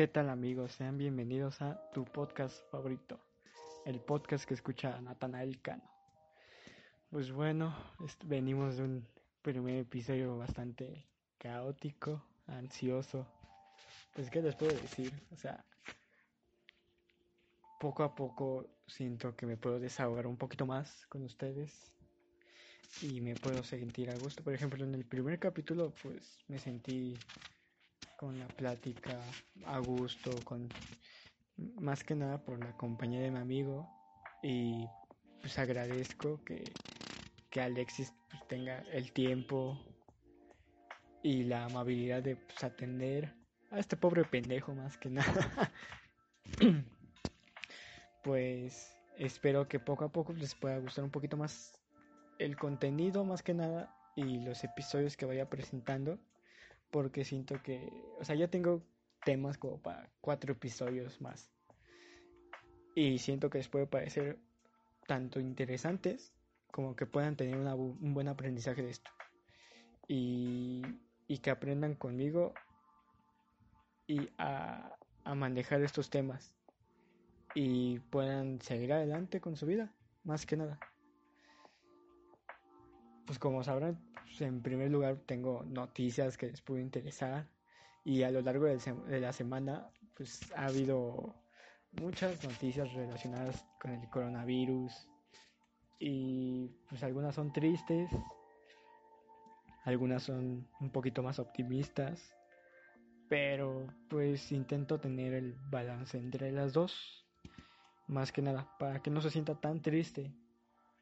¿Qué tal amigos? Sean bienvenidos a tu podcast favorito, el podcast que escucha Natanael Cano. Pues bueno, venimos de un primer episodio bastante caótico, ansioso. Pues qué les puedo decir, o sea, poco a poco siento que me puedo desahogar un poquito más con ustedes y me puedo sentir a gusto. Por ejemplo, en el primer capítulo pues me sentí con la plática a gusto, con más que nada por la compañía de mi amigo y pues agradezco que, que Alexis pues, tenga el tiempo y la amabilidad de pues, atender a este pobre pendejo más que nada. pues espero que poco a poco les pueda gustar un poquito más el contenido más que nada y los episodios que vaya presentando porque siento que, o sea, ya tengo temas como para cuatro episodios más. Y siento que les puede parecer tanto interesantes como que puedan tener un buen aprendizaje de esto. Y, y que aprendan conmigo y a, a manejar estos temas. Y puedan seguir adelante con su vida, más que nada. Pues como sabrán, pues, en primer lugar tengo noticias que les pueden interesar. Y a lo largo de la semana pues ha habido muchas noticias relacionadas con el coronavirus. Y pues algunas son tristes, algunas son un poquito más optimistas, pero pues intento tener el balance entre las dos, más que nada, para que no se sienta tan triste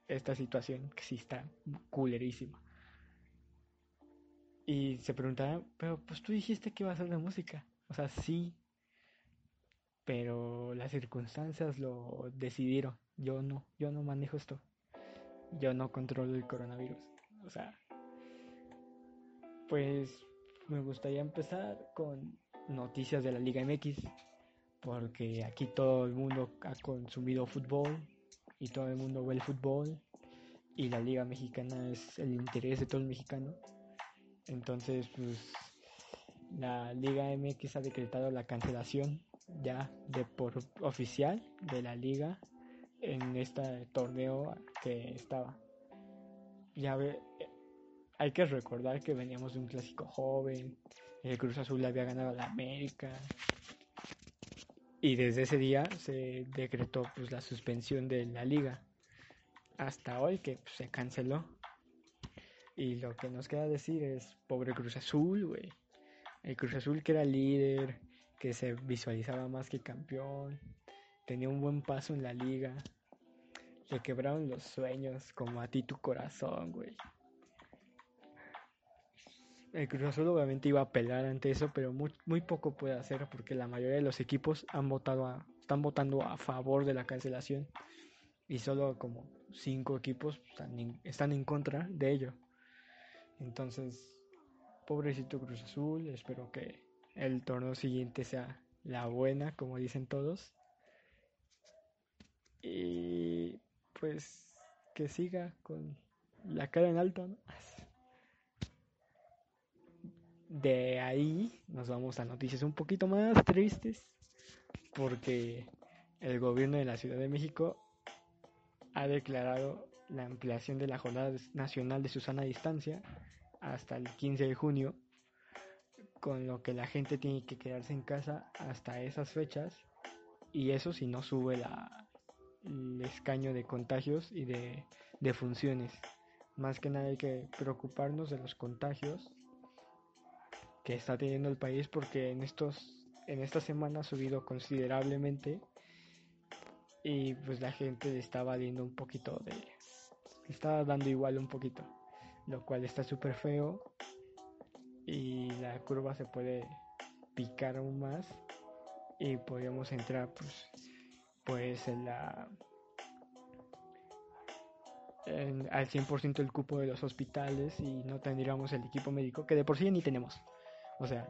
esta situación que sí está culerísima. Y se preguntaba, pero pues tú dijiste que iba a hacer la música. O sea, sí. Pero las circunstancias lo decidieron. Yo no, yo no manejo esto. Yo no controlo el coronavirus. O sea, pues me gustaría empezar con noticias de la Liga MX. Porque aquí todo el mundo ha consumido fútbol y todo el mundo ve el fútbol. Y la Liga Mexicana es el interés de todo el mexicano. Entonces, pues la Liga MX ha decretado la cancelación ya de por oficial de la liga en este torneo que estaba. Ya ve, hay que recordar que veníamos de un clásico joven, el Cruz Azul había ganado a la América y desde ese día se decretó pues la suspensión de la liga hasta hoy que pues, se canceló y lo que nos queda decir es, pobre Cruz Azul, güey. El Cruz Azul que era líder, que se visualizaba más que campeón, tenía un buen paso en la liga. Le quebraron los sueños, como a ti tu corazón, güey. El Cruz Azul obviamente iba a pelear ante eso, pero muy, muy poco puede hacer porque la mayoría de los equipos han votado a, están votando a favor de la cancelación y solo como cinco equipos están en contra de ello. Entonces, pobrecito Cruz Azul, espero que el torneo siguiente sea la buena, como dicen todos. Y pues que siga con la cara en alto, ¿no? De ahí nos vamos a noticias un poquito más tristes, porque el gobierno de la Ciudad de México ha declarado la ampliación de la Jornada Nacional de Susana Distancia hasta el 15 de junio, con lo que la gente tiene que quedarse en casa hasta esas fechas, y eso si no sube el escaño de contagios y de, de funciones. Más que nada hay que preocuparnos de los contagios que está teniendo el país porque en estos en esta semana ha subido considerablemente y pues la gente le está valiendo un poquito de estaba dando igual un poquito, lo cual está súper feo y la curva se puede picar aún más y podríamos entrar pues pues en la en, al 100% el cupo de los hospitales y no tendríamos el equipo médico que de por sí ni tenemos. O sea,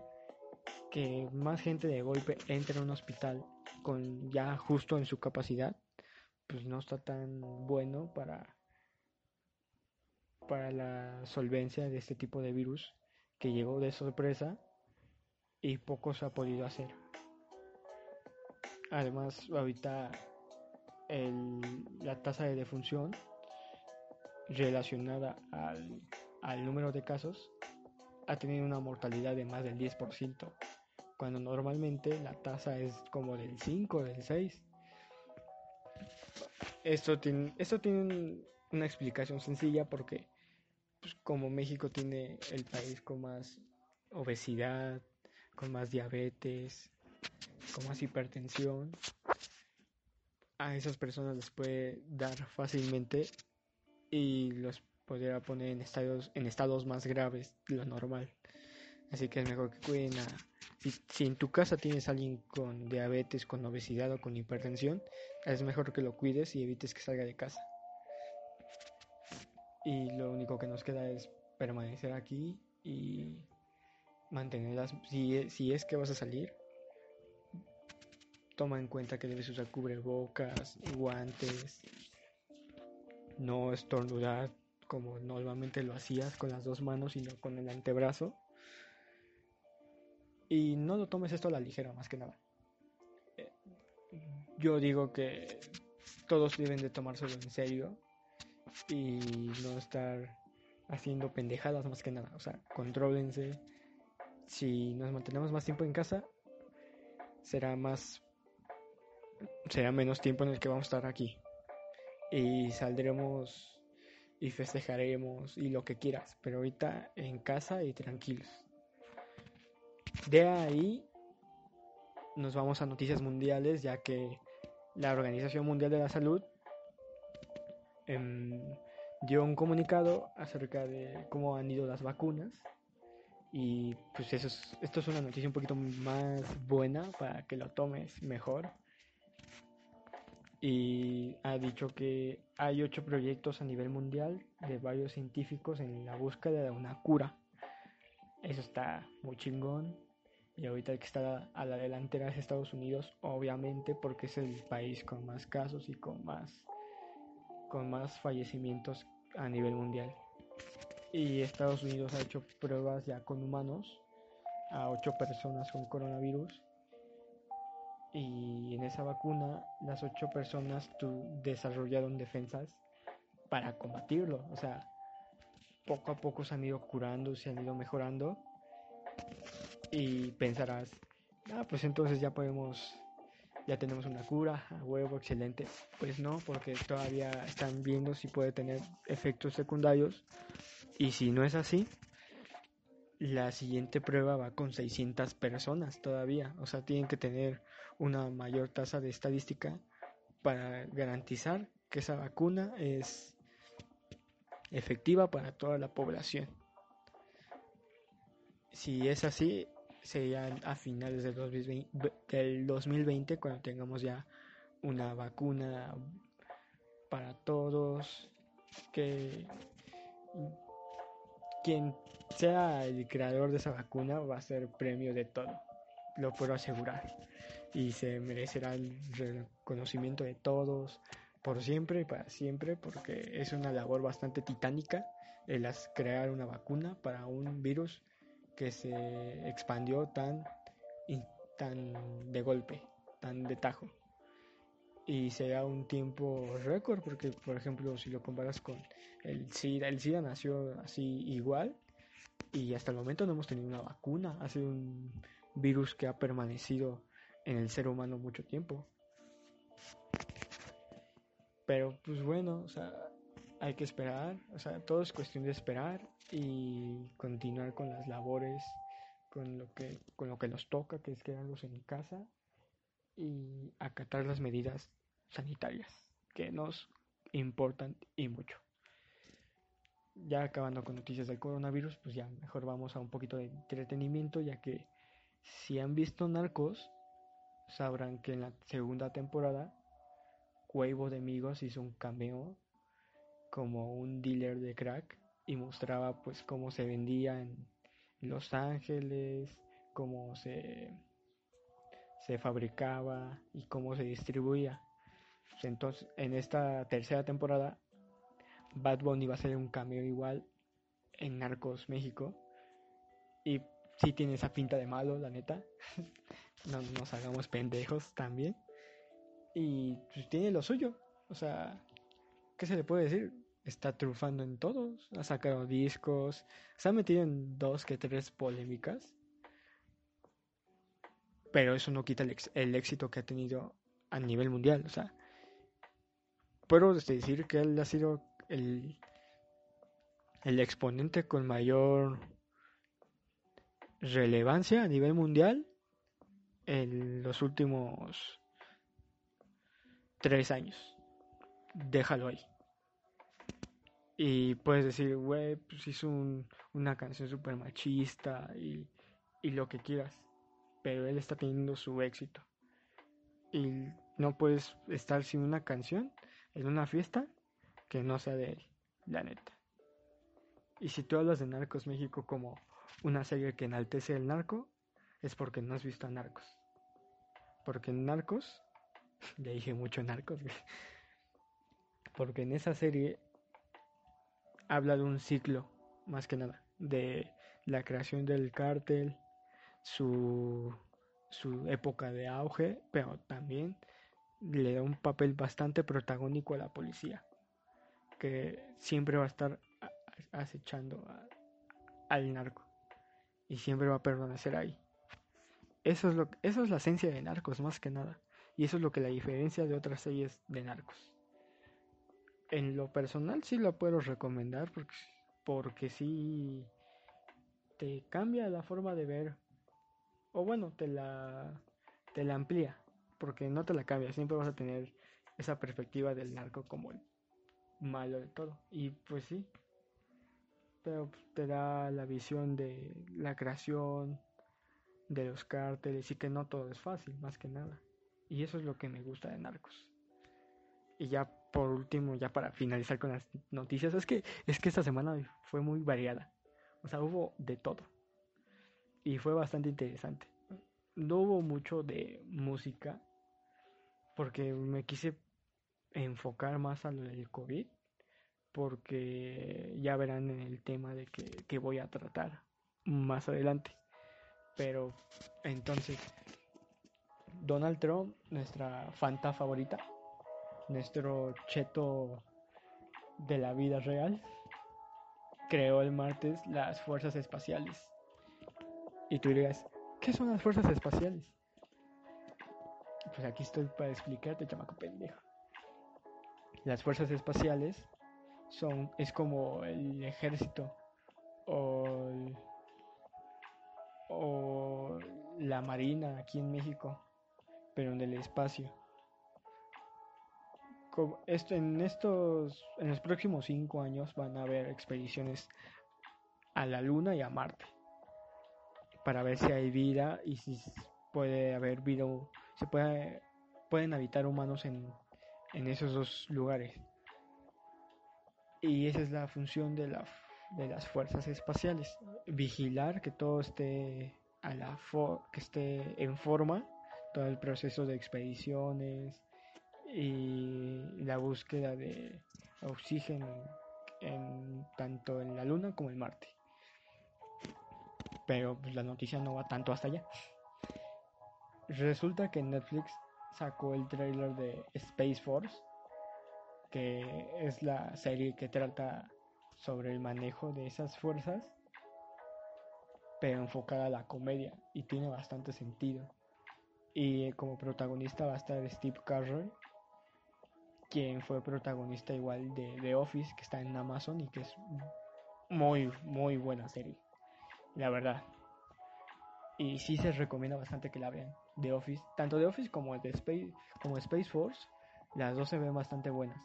que más gente de golpe entre a un hospital con ya justo en su capacidad, pues no está tan bueno para para la solvencia de este tipo de virus que llegó de sorpresa y poco se ha podido hacer. Además, ahorita la tasa de defunción relacionada al, al número de casos ha tenido una mortalidad de más del 10%, cuando normalmente la tasa es como del 5, del 6. Esto tiene, esto tiene una explicación sencilla porque pues, como México tiene el país con más obesidad, con más diabetes, con más hipertensión, a esas personas les puede dar fácilmente y los podría poner en estados, en estados más graves de lo normal. Así que es mejor que cuiden a... Si, si, en tu casa tienes alguien con diabetes, con obesidad o con hipertensión, es mejor que lo cuides y evites que salga de casa. Y lo único que nos queda es permanecer aquí y mantenerlas. Si, si es que vas a salir, toma en cuenta que debes usar cubrebocas, guantes, no estornudar como normalmente lo hacías con las dos manos, sino con el antebrazo. Y no lo tomes esto a la ligera, más que nada. Eh, yo digo que todos deben de tomárselo en serio y no estar haciendo pendejadas más que nada. O sea, contrólense. Si nos mantenemos más tiempo en casa, será más será menos tiempo en el que vamos a estar aquí. Y saldremos y festejaremos y lo que quieras, pero ahorita en casa y tranquilos. De ahí nos vamos a noticias mundiales, ya que la Organización Mundial de la Salud em, dio un comunicado acerca de cómo han ido las vacunas. Y pues eso esto es una noticia un poquito más buena para que lo tomes mejor y ha dicho que hay ocho proyectos a nivel mundial de varios científicos en la búsqueda de una cura. Eso está muy chingón. Y ahorita el que está a la delantera es Estados Unidos, obviamente, porque es el país con más casos y con más, con más fallecimientos a nivel mundial. Y Estados Unidos ha hecho pruebas ya con humanos a ocho personas con coronavirus y en esa vacuna las ocho personas desarrollaron defensas para combatirlo. O sea, poco a poco se han ido curando, se han ido mejorando y pensarás, ah, pues entonces ya podemos, ya tenemos una cura, a huevo, excelente. Pues no, porque todavía están viendo si puede tener efectos secundarios y si no es así, la siguiente prueba va con 600 personas todavía. O sea, tienen que tener una mayor tasa de estadística para garantizar que esa vacuna es efectiva para toda la población. Si es así, sería a finales del 2020, del 2020 cuando tengamos ya una vacuna para todos que quien sea el creador de esa vacuna va a ser premio de todo, lo puedo asegurar. Y se merecerá el reconocimiento de todos por siempre y para siempre, porque es una labor bastante titánica el crear una vacuna para un virus que se expandió tan, tan de golpe, tan de tajo. Y sea un tiempo récord, porque por ejemplo, si lo comparas con el SIDA, el SIDA nació así igual y hasta el momento no hemos tenido una vacuna. Ha sido un virus que ha permanecido en el ser humano mucho tiempo. Pero pues bueno, o sea, hay que esperar, o sea, todo es cuestión de esperar y continuar con las labores, con lo que, con lo que nos toca, que es quedarnos en casa y acatar las medidas sanitarias que nos importan y mucho ya acabando con noticias del coronavirus, pues ya mejor vamos a un poquito de entretenimiento, ya que si han visto Narcos, sabrán que en la segunda temporada, Cuevo de Amigos hizo un cameo como un dealer de crack y mostraba pues cómo se vendía en Los Ángeles, cómo se, se fabricaba y cómo se distribuía. Entonces, en esta tercera temporada Bad Bunny va a ser un cameo igual en Narcos México. Y sí tiene esa pinta de malo, la neta. no nos hagamos pendejos también. y pues, tiene lo suyo. O sea, ¿qué se le puede decir? Está trufando en todos, ha sacado discos, se ha metido en dos que tres polémicas. Pero eso no quita el, el éxito que ha tenido a nivel mundial. O sea, puedo decir que él ha sido el, el exponente con mayor relevancia a nivel mundial en los últimos tres años. Déjalo ahí. Y puedes decir, güey, pues hizo una canción súper machista y, y lo que quieras. Pero él está teniendo su éxito. Y no puedes estar sin una canción en una fiesta que no sea de él, la neta. Y si tú hablas de Narcos México como una serie que enaltece el narco, es porque no has visto a Narcos. Porque en Narcos, ya dije mucho Narcos, porque en esa serie habla de un ciclo, más que nada, de la creación del cártel, su, su época de auge, pero también le da un papel bastante protagónico a la policía, que siempre va a estar acechando al narco y siempre va a permanecer ahí. Eso es, lo, eso es la esencia de narcos, más que nada. Y eso es lo que la diferencia de otras series de narcos. En lo personal sí lo puedo recomendar porque, porque sí te cambia la forma de ver. O bueno, te la, te la amplía porque no te la cambia, siempre vas a tener esa perspectiva del narco como el malo de todo. Y pues sí, pero te da la visión de la creación de los cárteles y que no todo es fácil, más que nada. Y eso es lo que me gusta de Narcos. Y ya por último, ya para finalizar con las noticias, es que es que esta semana fue muy variada. O sea, hubo de todo. Y fue bastante interesante. No hubo mucho de música, porque me quise enfocar más a lo del COVID, porque ya verán en el tema de que, voy a tratar más adelante. Pero entonces, Donald Trump, nuestra fanta favorita, nuestro cheto de la vida real, creó el martes las fuerzas espaciales. Y tú dirás, ¿qué son las fuerzas espaciales? Pues aquí estoy para explicarte, chamaco pendejo. Las fuerzas espaciales son es como el ejército o, o la marina aquí en México, pero en el espacio. Esto, en estos en los próximos cinco años van a haber expediciones a la Luna y a Marte para ver si hay vida y si puede haber vida se puede, pueden habitar humanos en, en esos dos lugares. Y esa es la función de, la, de las fuerzas espaciales, vigilar que todo esté a la que esté en forma, todo el proceso de expediciones y la búsqueda de oxígeno en, tanto en la Luna como en Marte. Pero pues, la noticia no va tanto hasta allá. Resulta que Netflix sacó el trailer de Space Force, que es la serie que trata sobre el manejo de esas fuerzas, pero enfocada a la comedia y tiene bastante sentido. Y como protagonista va a estar Steve Carell, quien fue protagonista igual de The Office, que está en Amazon y que es muy, muy buena serie, la verdad. Y sí se recomienda bastante que la vean. The Office, tanto The Office como de Space, como Space Force, las dos se ven bastante buenas.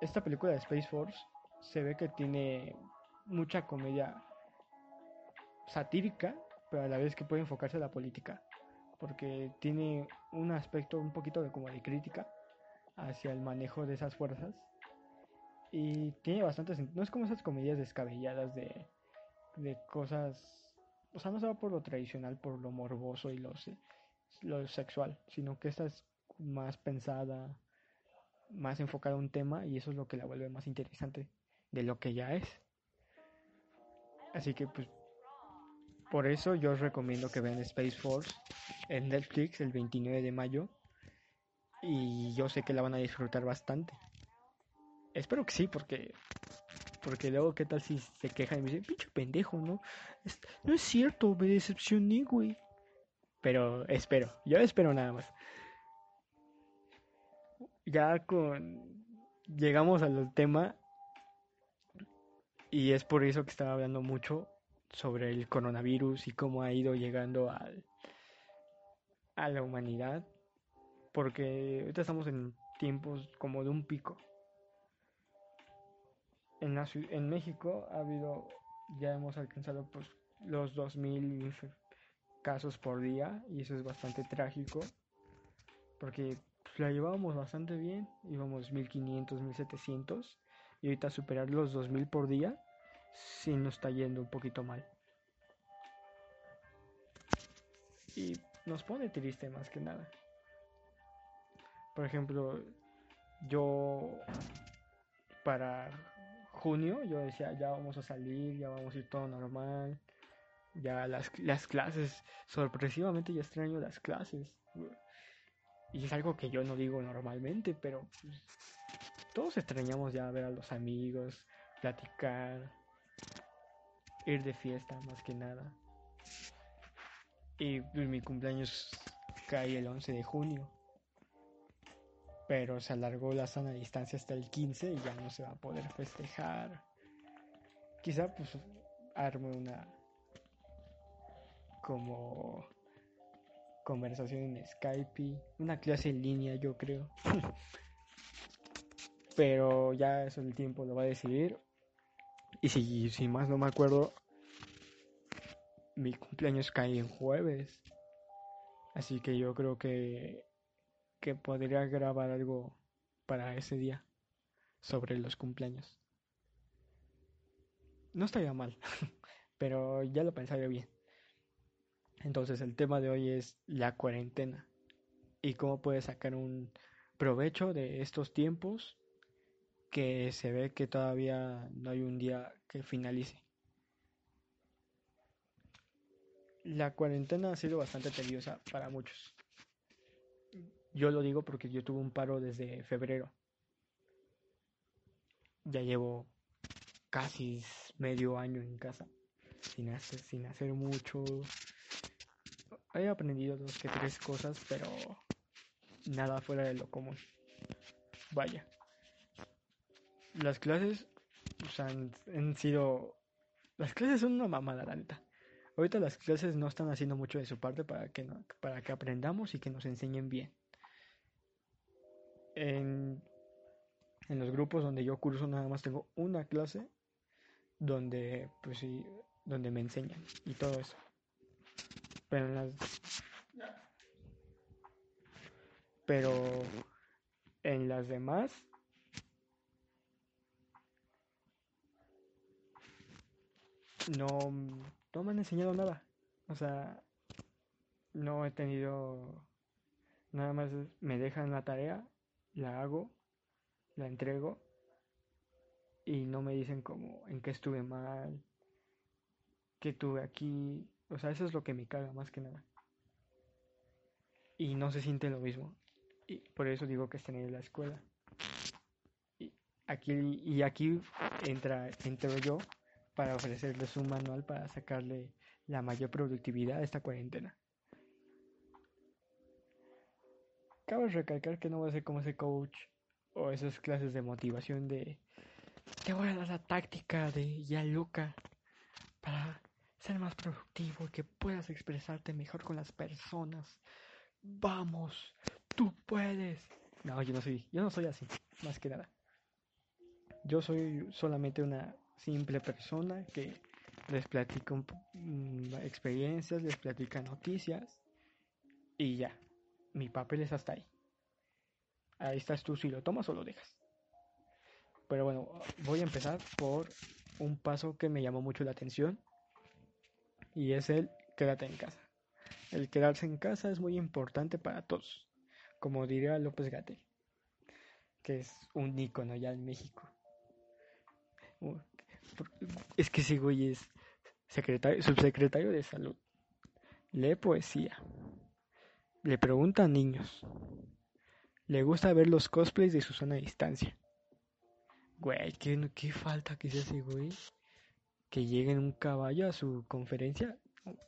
Esta película de Space Force se ve que tiene mucha comedia satírica, pero a la vez que puede enfocarse a la política, porque tiene un aspecto un poquito de como de crítica hacia el manejo de esas fuerzas. Y tiene bastante no es como esas comedias descabelladas de de cosas o sea, no se va por lo tradicional, por lo morboso y lo, lo sexual, sino que esta es más pensada, más enfocada a un tema y eso es lo que la vuelve más interesante de lo que ya es. Así que pues por eso yo os recomiendo que vean Space Force en Netflix el 29 de mayo y yo sé que la van a disfrutar bastante. Espero que sí, porque porque luego qué tal si se queja y me dice, pinche pendejo, ¿no? no es cierto, me decepcioné, güey. Pero espero, yo espero nada más. Ya con llegamos al tema y es por eso que estaba hablando mucho sobre el coronavirus y cómo ha ido llegando al, a la humanidad. Porque ahorita estamos en tiempos como de un pico. En, en México ha habido, ya hemos alcanzado pues, los 2.000 casos por día y eso es bastante trágico porque la llevábamos bastante bien, íbamos 1500, 1700 y ahorita superar los 2000 por día sí nos está yendo un poquito mal. Y nos pone triste más que nada. Por ejemplo, yo para junio yo decía ya vamos a salir, ya vamos a ir todo normal. Ya las, las clases, sorpresivamente ya extraño las clases. Y es algo que yo no digo normalmente, pero pues, todos extrañamos ya ver a los amigos, platicar, ir de fiesta más que nada. Y pues, mi cumpleaños cae el 11 de junio. Pero se alargó la sana distancia hasta el 15 y ya no se va a poder festejar. Quizá pues arme una como conversación en Skype, una clase en línea yo creo. Pero ya eso el tiempo lo va a decidir. Y si, si más no me acuerdo, mi cumpleaños cae en jueves. Así que yo creo que, que podría grabar algo para ese día sobre los cumpleaños. No estaría mal, pero ya lo pensaría bien. Entonces el tema de hoy es la cuarentena y cómo puedes sacar un provecho de estos tiempos que se ve que todavía no hay un día que finalice. La cuarentena ha sido bastante tediosa para muchos. Yo lo digo porque yo tuve un paro desde febrero. Ya llevo casi medio año en casa, sin hacer, sin hacer mucho, he aprendido dos que tres cosas, pero nada fuera de lo común. Vaya. Las clases han, sido... Las clases son una mamada, la neta. Ahorita las clases no están haciendo mucho de su parte para que, para que aprendamos y que nos enseñen bien. En, en los grupos donde yo curso nada más tengo una clase donde pues sí, donde me enseñan y todo eso. Pero en las. Pero en las demás. No, no me han enseñado nada. O sea, no he tenido. Nada más me dejan la tarea, la hago, la entrego y no me dicen como en qué estuve mal, qué tuve aquí, o sea, eso es lo que me caga más que nada. Y no se siente lo mismo. Y por eso digo que estén en la escuela. Y aquí, y aquí entra, entro yo para ofrecerles un manual para sacarle la mayor productividad a esta cuarentena. Cabe recalcar que no voy a ser como ese coach o esas clases de motivación de te voy a dar la táctica de ya loca para ser más productivo y que puedas expresarte mejor con las personas. Vamos, tú puedes. No, yo no soy, yo no soy así, más que nada. Yo soy solamente una simple persona que les platico mm, experiencias, les platica noticias y ya. Mi papel es hasta ahí. Ahí estás tú si lo tomas o lo dejas. Pero bueno, voy a empezar por un paso que me llamó mucho la atención y es el quédate en casa. El quedarse en casa es muy importante para todos, como diría López Gatel, que es un ícono ya en México. Es que ese güey es secretario, subsecretario de salud. Lee poesía. Le pregunta a niños. le gusta ver los cosplays de su zona de distancia. Güey, ¿qué, qué falta que se hace, güey? Que llegue un caballo a su conferencia.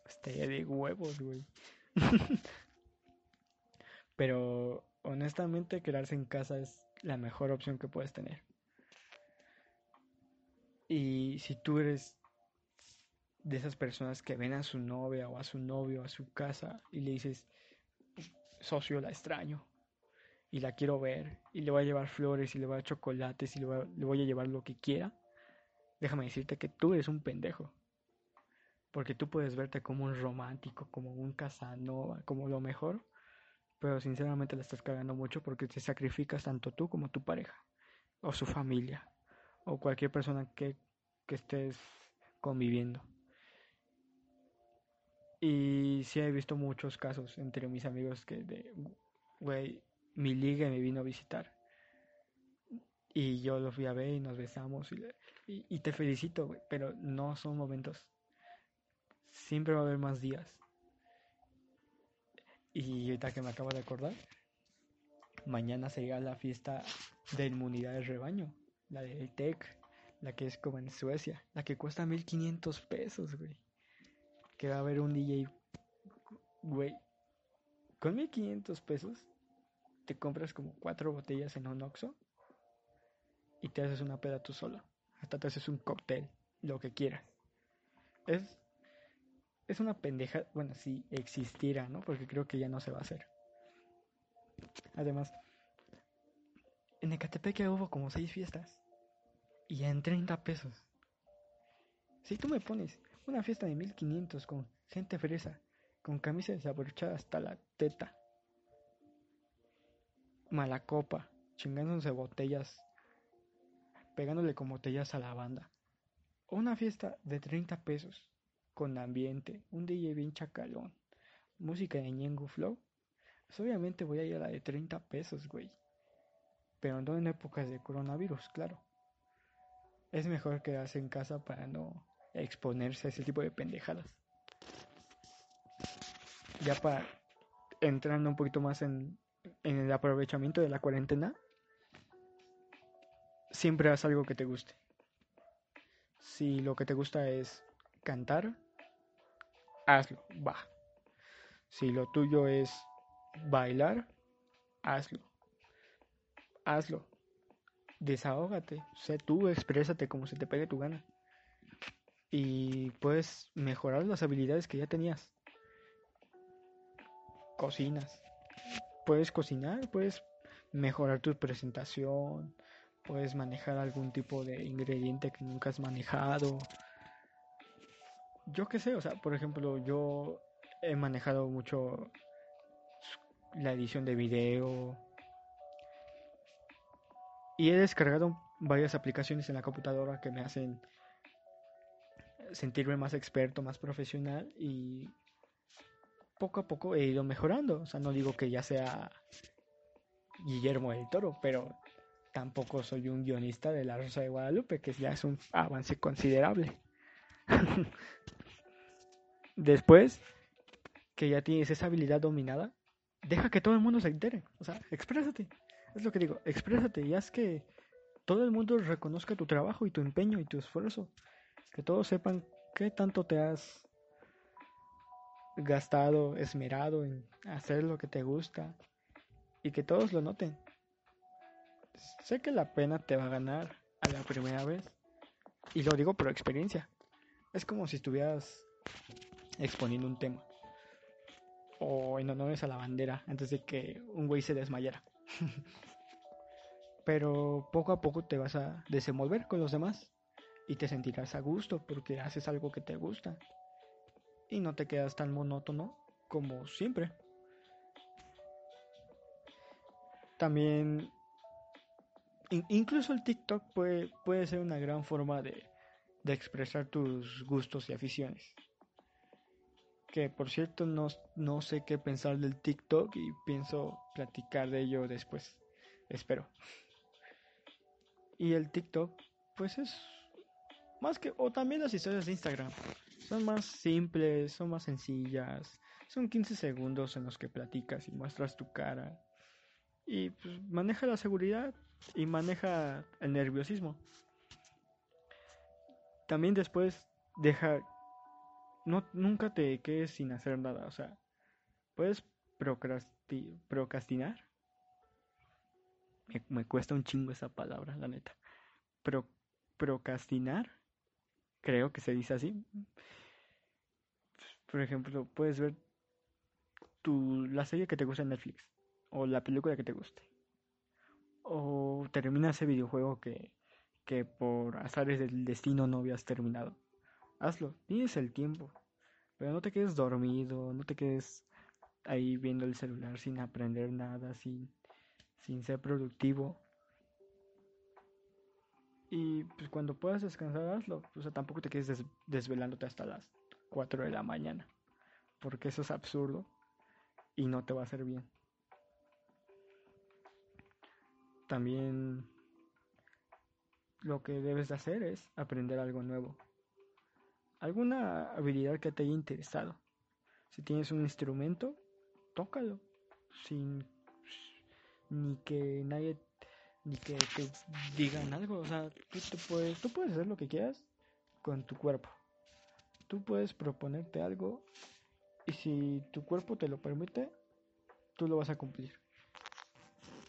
Estaría de huevos, güey. Pero honestamente quedarse en casa es la mejor opción que puedes tener. Y si tú eres de esas personas que ven a su novia o a su novio a su casa y le dices, socio, la extraño y la quiero ver y le voy a llevar flores y le voy a dar chocolates y le voy a, llevar lo que quiera, déjame decirte que tú eres un pendejo. Porque tú puedes verte como un romántico, como un casanova, como lo mejor, pero sinceramente la estás cagando mucho porque te sacrificas tanto tú como tu pareja, o su familia, o cualquier persona que, que estés conviviendo. Y sí he visto muchos casos entre mis amigos que de, güey, mi liga me vino a visitar. Y yo lo fui a ver y nos besamos y, y, te felicito, güey, pero no son momentos. Siempre va a haber más días. Y ahorita que me acabo de acordar, mañana se llega la fiesta de inmunidad de rebaño, la del TEC, la que es como en Suecia, la que cuesta 1500 pesos, güey que va a haber un DJ, güey, con 1500 pesos te compras como cuatro botellas en un Oxxo y te haces una peda tú solo. Hasta te haces un cóctel, lo que quieras. Es, es una pendeja, bueno, si existiera, ¿no? Porque creo que ya no se va a hacer. Además, en Ecatepec hubo como seis fiestas y en 30 pesos. Si tú me pones una fiesta de 1500 con gente fresa, con camisas desabrochadas hasta la teta. Mala copa, chingándose botellas, pegándole con botellas a la banda. Una fiesta de 30 pesos, con ambiente, un DJ bien chacalón, música de Ñengo Flow. Pues obviamente voy a ir a la de 30 pesos, güey. Pero no en épocas de coronavirus, claro. Es mejor quedarse en casa para no exponerse a ese tipo de pendejadas. Ya para entrando un poquito más en el aprovechamiento de la cuarentena, siempre haz algo que te guste. Si lo que te gusta es cantar, hazlo, va. Si lo tuyo es bailar, hazlo. Hazlo. Desahógate. Sé tú, exprésate como se te pegue tu gana y puedes mejorar las habilidades que ya tenías. Cocinas. Puedes cocinar, puedes mejorar tu presentación, puedes manejar algún tipo de ingrediente que nunca has manejado. Yo qué sé, o sea, por ejemplo, yo he manejado mucho la edición de video y he descargado varias aplicaciones en la computadora que me hacen sentirme más experto, más profesional y poco a poco he ido mejorando. O sea, no digo que ya sea Guillermo del Toro, pero tampoco soy un guionista de La Rosa de Guadalupe, que ya es un avance considerable. Después que ya tienes esa habilidad dominada, deja que todo el mundo se entere. O sea, exprésate. Es lo que digo, exprésate y haz que todo el mundo reconozca tu trabajo y tu empeño y tu esfuerzo que todos sepan qué tanto te has gastado, esmerado en hacer lo que te gusta y que todos lo noten. Sé que la pena te va a ganar a la primera vez y lo digo por experiencia. Es como si estuvieras exponiendo un tema o en honores a la bandera antes de que un güey se desmayara. Pero poco a poco te vas a desenvolver con los demás y te sentirás a gusto porque haces algo que te gusta y no te quedas tan monótono como siempre. También, incluso el TikTok puede, puede ser una gran forma de, de expresar tus gustos y aficiones. Que por cierto no, no sé qué pensar del TikTok y pienso platicar de ello después. Espero. Y el TikTok, pues es más que, o también las historias de Instagram. Son más simples, son más sencillas. Son 15 segundos en los que platicas y muestras tu cara. Y pues, maneja la seguridad y maneja el nerviosismo. También después deja no nunca te quedes sin hacer nada, o sea, puedes procrastinar. Me, cuesta un chingo esa palabra, la neta. Pro, procrastinar, creo que se dice así. Por ejemplo, puedes ver tu, la serie que te gusta en Netflix o la película que te guste. O termina ese videojuego que, que por azares del destino no habías terminado. Hazlo, tienes el tiempo. Pero no te quedes dormido, no te quedes ahí viendo el celular sin aprender nada, sin, sin ser productivo. Y pues cuando puedas descansar, hazlo. O sea, tampoco te quedes desvelándote hasta las 4 de la mañana. Porque eso es absurdo y no te va a hacer bien. También lo que debes de hacer es aprender algo nuevo. Alguna habilidad que te haya interesado. Si tienes un instrumento, tócalo. Sin ni que nadie ni que te digan algo. O sea, tú, puedes, tú puedes hacer lo que quieras con tu cuerpo. Tú puedes proponerte algo y si tu cuerpo te lo permite, tú lo vas a cumplir.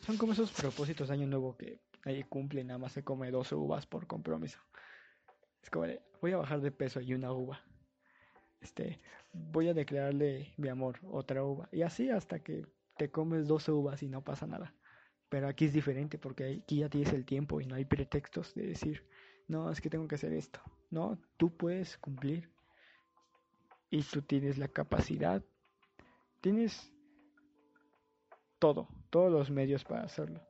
Son como esos propósitos de año nuevo que nadie cumple, nada más se come 12 uvas por compromiso. Es como voy a bajar de peso y una uva. Este, voy a declararle mi amor, otra uva. Y así hasta que te comes 12 uvas y no pasa nada. Pero aquí es diferente porque aquí ya tienes el tiempo y no hay pretextos de decir, no, es que tengo que hacer esto. No, tú puedes cumplir. Y tú tienes la capacidad. Tienes todo, todos los medios para hacerlo.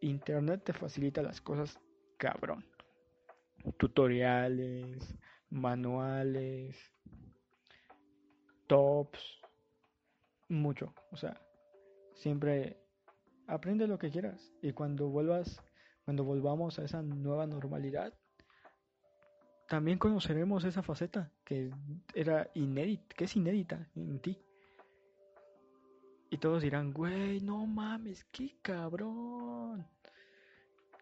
Internet te facilita las cosas cabrón. Tutoriales, manuales, tops, mucho. O sea, siempre aprende lo que quieras y cuando vuelvas, cuando volvamos a esa nueva normalidad, también conoceremos esa faceta que era inédita, que es inédita en ti. Y todos dirán, güey, no mames, qué cabrón.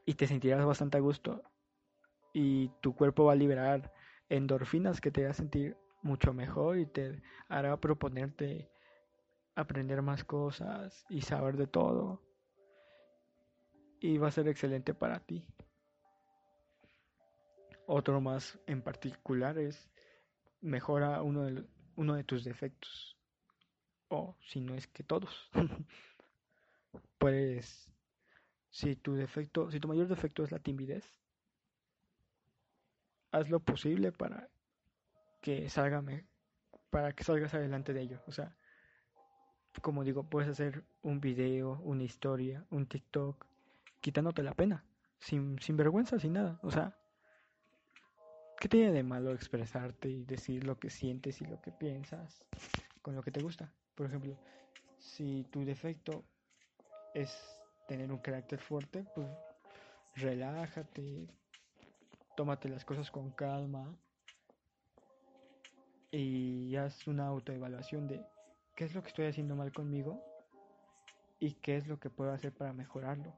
Y te sentirás bastante a gusto. Y tu cuerpo va a liberar endorfinas que te a sentir mucho mejor y te hará proponerte aprender más cosas y saber de todo y va a ser excelente para ti. Otro más en particular es mejora uno de, uno de tus defectos. O si no es que todos. Pues si tu defecto, si tu mayor defecto es la timidez, haz lo posible para que salga para que salgas adelante de ello. O sea, como digo, puedes hacer un video, una historia, un TikTok, quitándote la pena, sin, sin vergüenza, sin nada. O sea, ¿qué tiene de malo expresarte y decir lo que sientes y lo que piensas con lo que te gusta? Por ejemplo, si tu defecto es tener un carácter fuerte, pues relájate, tómate las cosas con calma y haz una autoevaluación de qué es lo que estoy haciendo mal conmigo y qué es lo que puedo hacer para mejorarlo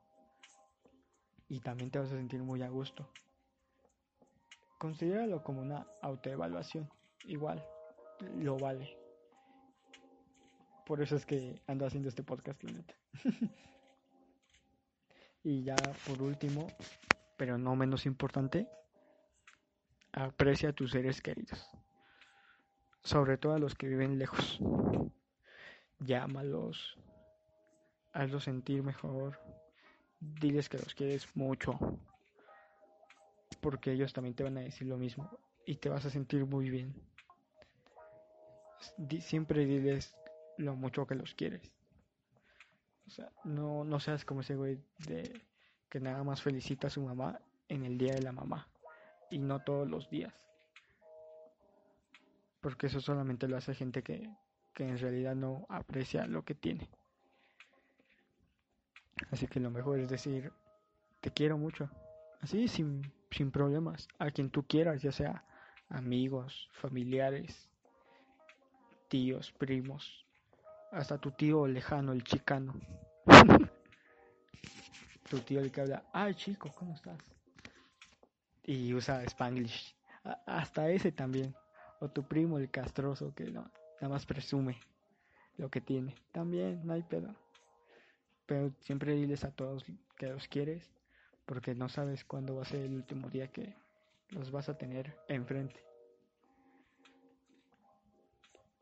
y también te vas a sentir muy a gusto. Considéralo como una autoevaluación, igual, lo vale. Por eso es que ando haciendo este podcast, la y ya por último, pero no menos importante, aprecia a tus seres queridos. Sobre todo a los que viven lejos. Llámalos, hazlos sentir mejor, diles que los quieres mucho. Porque ellos también te van a decir lo mismo. Y te vas a sentir muy bien. siempre diles lo mucho que los quieres. O sea, no, no seas como ese güey de que nada más felicita a su mamá en el día de la mamá. Y no todos los días. Porque eso solamente lo hace gente que, que en realidad no aprecia lo que tiene. Así que lo mejor es decir, te quiero mucho. Así, sin, sin problemas. A quien tú quieras, ya sea amigos, familiares, tíos, primos, hasta tu tío lejano, el chicano. tu tío el que habla, ay chico, ¿cómo estás? Y usa spanglish. hasta ese también. O tu primo el castroso que no, nada más presume lo que tiene. También, no hay pedo. Pero siempre diles a todos que los quieres porque no sabes cuándo va a ser el último día que los vas a tener enfrente.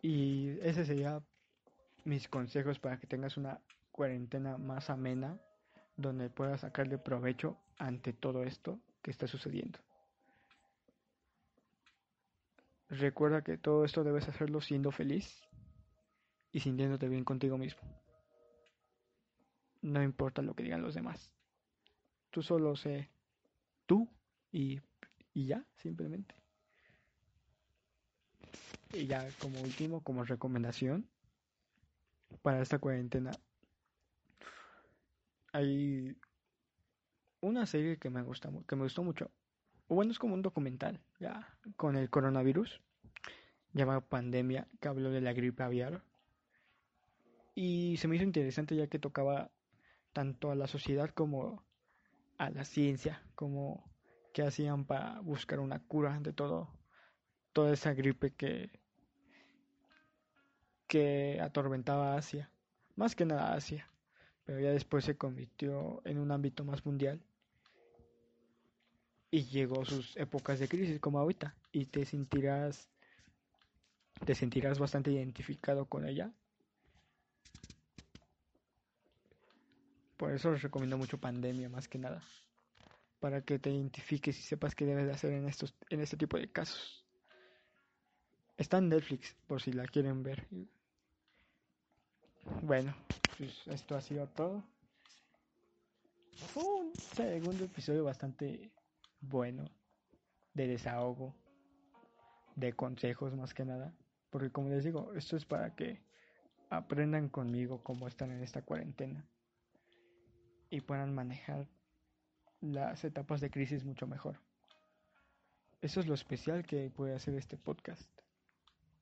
Y ese sería mis consejos para que tengas una cuarentena más amena donde puedas sacarle provecho ante todo esto que está sucediendo. Recuerda que todo esto debes hacerlo siendo feliz y sintiéndote bien contigo mismo. No importa lo que digan los demás. Tú solo sé tú y, y ya, simplemente. Y ya como último, como recomendación para esta cuarentena, hay una serie que me gusta que me gustó mucho. Bueno, es como un documental, ya, con el coronavirus, llamado Pandemia, que habló de la gripe aviar. Y se me hizo interesante ya que tocaba tanto a la sociedad como a la ciencia, como qué hacían para buscar una cura de todo, toda esa gripe que, que atormentaba Asia, más que nada Asia, pero ya después se convirtió en un ámbito más mundial y llegó sus épocas de crisis como ahorita y te sentirás te sentirás bastante identificado con ella. Por eso les recomiendo mucho Pandemia más que nada, para que te identifiques y sepas qué debes de hacer en estos en este tipo de casos. Está en Netflix por si la quieren ver. Bueno, pues esto ha sido todo. Fue un segundo episodio bastante bueno, de desahogo, de consejos más que nada. Porque como les digo, esto es para que aprendan conmigo cómo están en esta cuarentena y puedan manejar las etapas de crisis mucho mejor. Eso es lo especial que puede hacer este podcast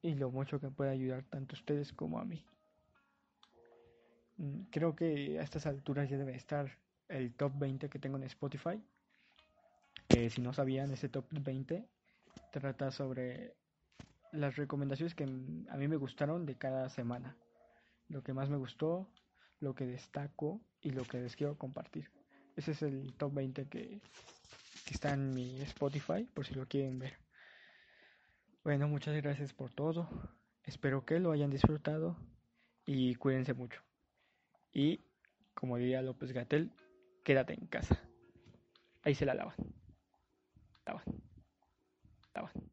y lo mucho que puede ayudar tanto a ustedes como a mí. Mm, creo que a estas alturas ya debe estar el top 20 que tengo en Spotify si no sabían, ese top 20 trata sobre las recomendaciones que a mí me gustaron de cada semana. Lo que más me gustó, lo que destaco y lo que les quiero compartir. Ese es el top 20 que, que está en mi Spotify, por si lo quieren ver. Bueno, muchas gracias por todo. Espero que lo hayan disfrutado y cuídense mucho. Y, como diría López Gatel, quédate en casa. Ahí se la lavan. That one.